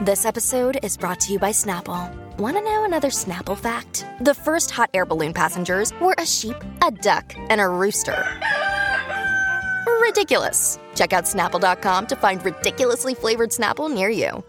This episode is brought to you by Snapple. Want to know another Snapple fact? The first hot air balloon passengers were a sheep, a duck, and a rooster. Ridiculous. Check out snapple.com to find ridiculously flavored Snapple near you.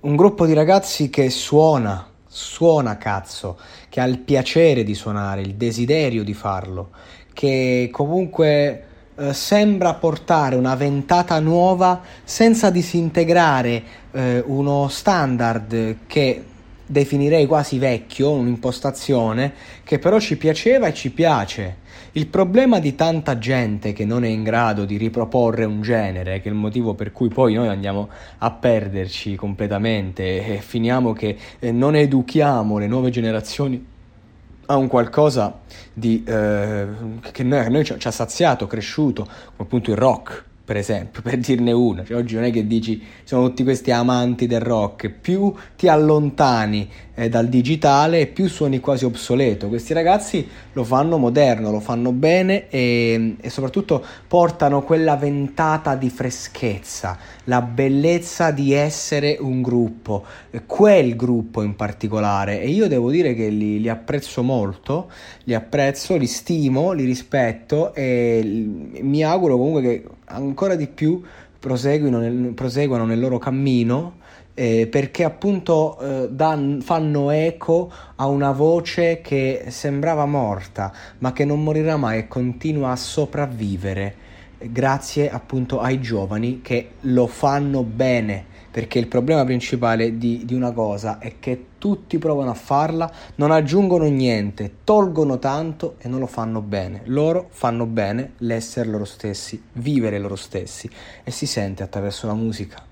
Un gruppo di ragazzi che suona, suona cazzo, che ha il piacere di suonare, il desiderio di farlo, che comunque eh, sembra portare una ventata nuova senza disintegrare eh, uno standard che definirei quasi vecchio, un'impostazione che però ci piaceva e ci piace. Il problema di tanta gente che non è in grado di riproporre un genere, che è il motivo per cui poi noi andiamo a perderci completamente e finiamo che eh, non educhiamo le nuove generazioni a un qualcosa di, eh, che noi, noi ci, ci, ha saziato, cresciuto, come appunto il rock, per esempio, per dirne una. Cioè, oggi non è che dici sono tutti questi amanti del rock, più ti allontani eh, dal digitale più suoni quasi obsoleto. Questi ragazzi lo fanno moderno, lo fanno bene e, e soprattutto portano quella ventata di freschezza, la bellezza di essere un gruppo, quel gruppo in particolare. E io devo dire che li, li apprezzo molto, li apprezzo, li stimo, li rispetto e mi auguro comunque che ancora di più proseguino nel, proseguano nel loro cammino eh, perché appunto eh, dan, fanno eco a una voce che sembrava morta ma che non morirà mai e continua a sopravvivere grazie appunto ai giovani che lo fanno bene perché il problema principale di, di, una cosa è che tutti provano a farla, non aggiungono niente, tolgono tanto e non lo fanno bene. Loro fanno bene l'essere loro stessi, vivere loro stessi e si sente attraverso la musica.